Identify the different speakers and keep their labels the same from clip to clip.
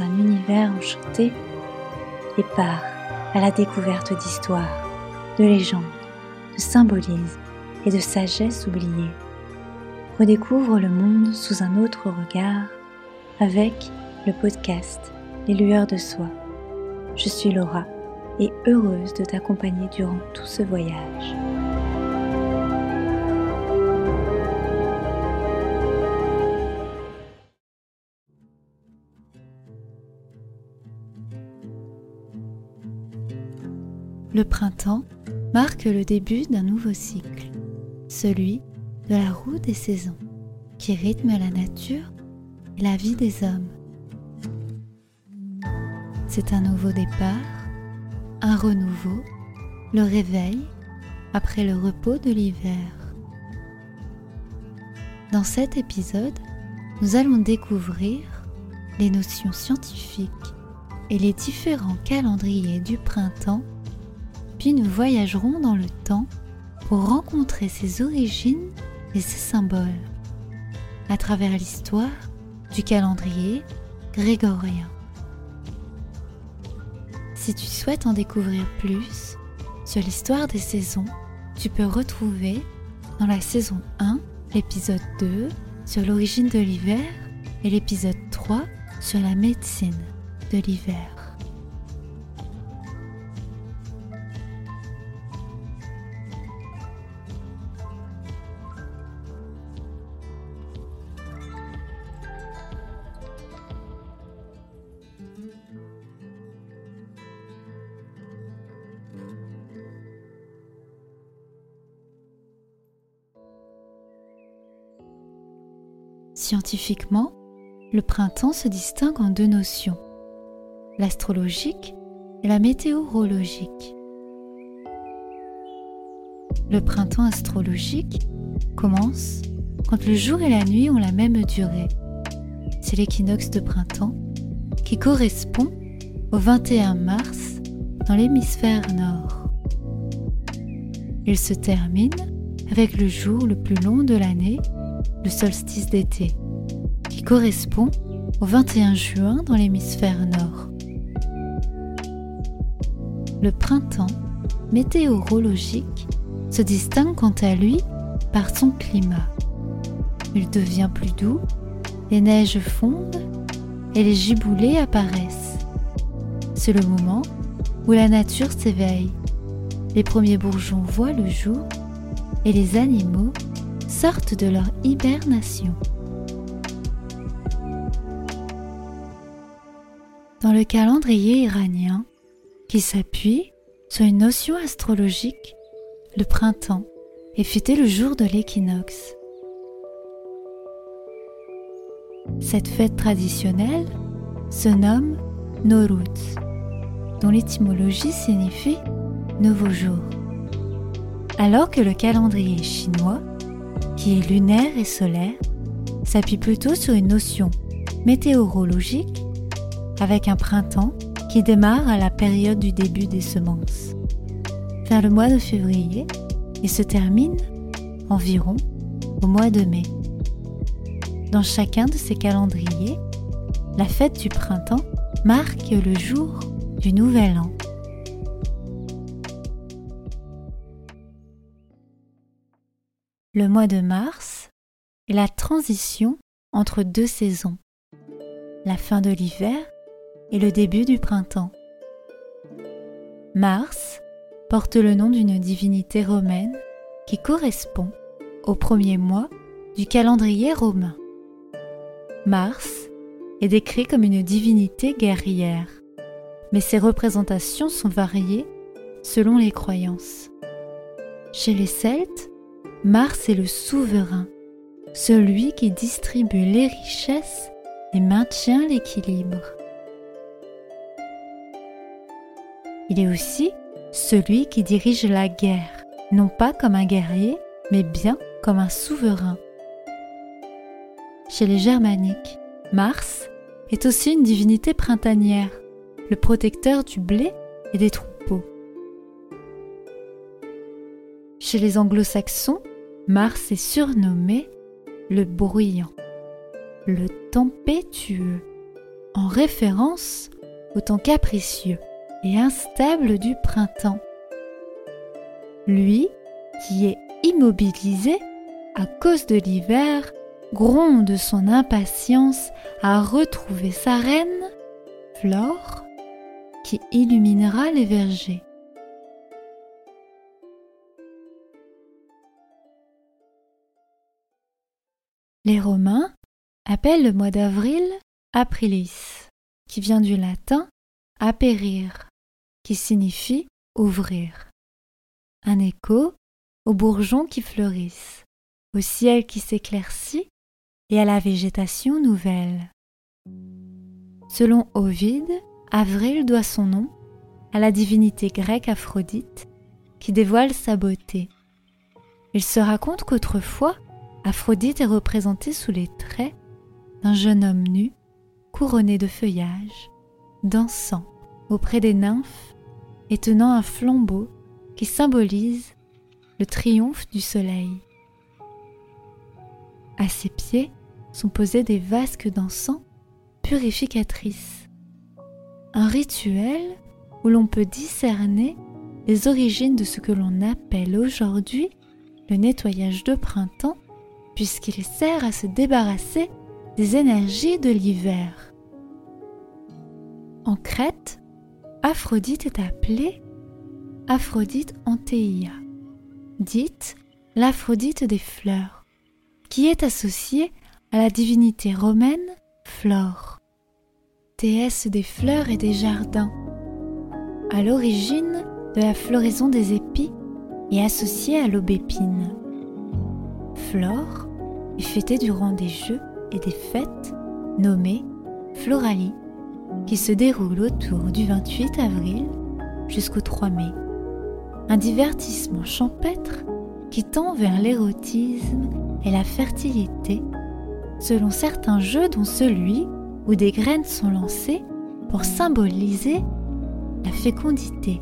Speaker 1: un univers enchanté et pars à la découverte d'histoires, de légendes, de symbolismes et de sagesse oubliée. Redécouvre le monde sous un autre regard avec le podcast Les lueurs de soi. Je suis Laura et heureuse de t'accompagner durant tout ce voyage. Le printemps marque le début d'un nouveau cycle, celui de la roue des saisons, qui rythme la nature et la vie des hommes. C'est un nouveau départ, un renouveau, le réveil après le repos de l'hiver. Dans cet épisode, nous allons découvrir les notions scientifiques et les différents calendriers du printemps puis nous voyagerons dans le temps pour rencontrer ses origines et ses symboles à travers l'histoire du calendrier grégorien. Si tu souhaites en découvrir plus sur l'histoire des saisons, tu peux retrouver dans la saison 1 l'épisode 2 sur l'origine de l'hiver et l'épisode 3 sur la médecine de l'hiver. Scientifiquement, le printemps se distingue en deux notions, l'astrologique et la météorologique. Le printemps astrologique commence quand le jour et la nuit ont la même durée. C'est l'équinoxe de printemps qui correspond au 21 mars dans l'hémisphère nord. Il se termine avec le jour le plus long de l'année solstice d'été, qui correspond au 21 juin dans l'hémisphère nord. Le printemps météorologique se distingue quant à lui par son climat. Il devient plus doux, les neiges fondent et les giboulées apparaissent. C'est le moment où la nature s'éveille. Les premiers bourgeons voient le jour et les animaux sortent de leur hibernation. Dans le calendrier iranien, qui s'appuie sur une notion astrologique, le printemps est fêté le jour de l'équinoxe. Cette fête traditionnelle se nomme Noruz, dont l'étymologie signifie nouveau jour. Alors que le calendrier chinois qui est lunaire et solaire, s'appuie plutôt sur une notion météorologique avec un printemps qui démarre à la période du début des semences, vers le mois de février et se termine environ au mois de mai. Dans chacun de ces calendriers, la fête du printemps marque le jour du nouvel an. Le mois de mars est la transition entre deux saisons, la fin de l'hiver et le début du printemps. Mars porte le nom d'une divinité romaine qui correspond au premier mois du calendrier romain. Mars est décrit comme une divinité guerrière, mais ses représentations sont variées selon les croyances. Chez les Celtes, Mars est le souverain, celui qui distribue les richesses et maintient l'équilibre. Il est aussi celui qui dirige la guerre, non pas comme un guerrier, mais bien comme un souverain. Chez les germaniques, Mars est aussi une divinité printanière, le protecteur du blé et des troupeaux. Chez les anglo-saxons, Mars est surnommé le bruyant, le tempétueux. en référence au temps capricieux et instable du printemps. Lui, qui est immobilisé à cause de l'hiver, gronde son impatience à retrouver sa reine, Flore, qui illuminera les vergers. Les Romains appellent le mois d'avril aprilis, qui vient du latin apérir, qui signifie ouvrir. Un écho aux bourgeons qui fleurissent, au ciel qui s'éclaircit et à la végétation nouvelle. Selon Ovide, avril doit son nom à la divinité grecque Aphrodite qui dévoile sa beauté. Il se raconte qu'autrefois, Aphrodite est représentée sous les traits d'un jeune homme nu, couronné de feuillage, dansant auprès des nymphes et tenant un flambeau qui symbolise le triomphe du soleil. À ses pieds sont posés des vasques d'encens purificatrices. Un rituel où l'on peut discerner les origines de ce que l'on appelle aujourd'hui le nettoyage de printemps, puisqu'il sert à se débarrasser des énergies de l'hiver. En Crète, Aphrodite est appelée Aphrodite Antéia dite l'Aphrodite des fleurs, qui est associée à la divinité romaine Flore, déesse des fleurs et des jardins, à l'origine de la floraison des épis et associée à l'aubépine. Flore fêtée durant des jeux et des fêtes nommées Floralie, qui se déroulent autour du 28 avril jusqu'au 3 mai un divertissement champêtre qui tend vers l'érotisme et la fertilité, selon certains jeux dont celui où des graines sont lancées pour symboliser la fécondité.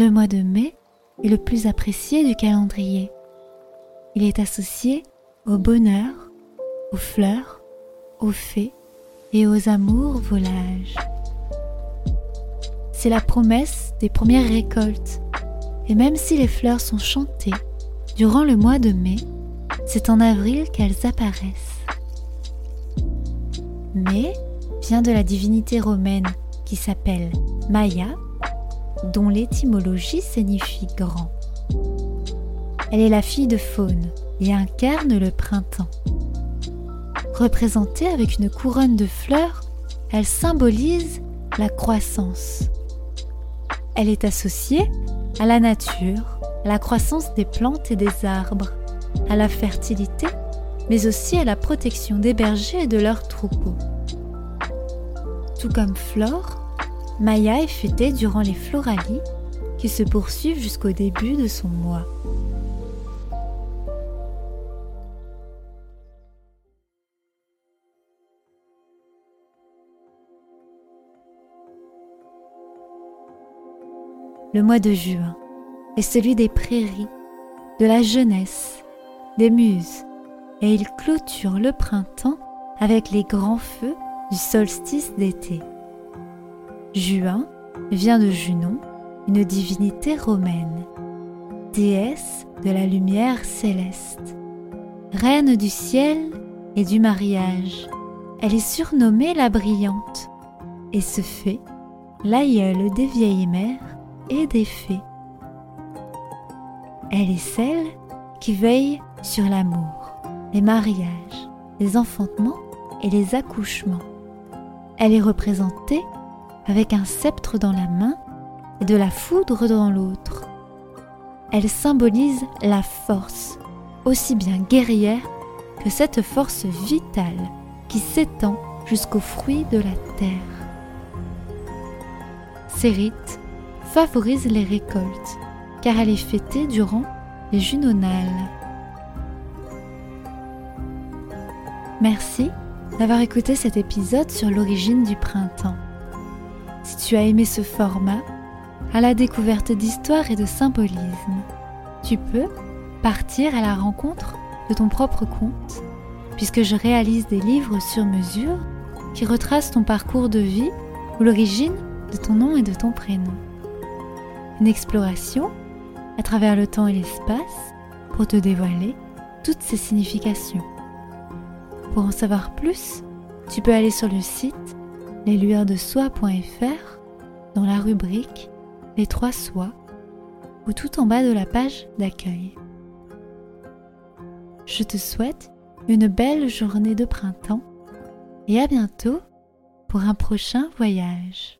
Speaker 1: Le mois de mai est le plus apprécié du calendrier. Il est associé au bonheur, aux fleurs, aux fées et aux amours volages. C'est la promesse des premières récoltes, et même si les fleurs sont chantées durant le mois de mai, c'est en avril qu'elles apparaissent. Mai vient de la divinité romaine qui s'appelle Maya dont l'étymologie signifie grand. Elle est la fille de Faune et incarne le printemps. Représentée avec une couronne de fleurs, elle symbolise la croissance. Elle est associée à la nature, à la croissance des plantes et des arbres, à la fertilité, mais aussi à la protection des bergers et de leurs troupeaux. Tout comme Flore, Maya est fêtée durant les floralies qui se poursuivent jusqu'au début de son mois. Le mois de juin est celui des prairies, de la jeunesse, des muses, et il clôture le printemps avec les grands feux du solstice d'été. Juin vient de Junon, une divinité romaine, déesse de la lumière céleste, reine du ciel et du mariage. Elle est surnommée la brillante et se fait l'aïeule des vieilles mères et des fées. Elle est celle qui veille sur l'amour, les mariages, les enfantements et les accouchements. Elle est représentée avec un sceptre dans la main et de la foudre dans l'autre. Elle symbolise la force, aussi bien guerrière que cette force vitale qui s'étend jusqu'aux fruits de la terre. Ces rites favorisent les récoltes car elle est fêtée durant les junonales. Merci d'avoir écouté cet épisode sur l'origine du printemps. Si tu as aimé ce format, à la découverte d'histoires et de symbolisme. Tu peux partir à la rencontre de ton propre conte, puisque je réalise des livres sur mesure qui retracent ton parcours de vie ou l'origine de ton nom et de ton prénom. Une exploration à travers le temps et l'espace pour te dévoiler toutes ces significations. Pour en savoir plus, tu peux aller sur le site leslueursdesoi.fr dans la rubrique Les trois soies ou tout en bas de la page d'accueil. Je te souhaite une belle journée de printemps et à bientôt pour un prochain voyage.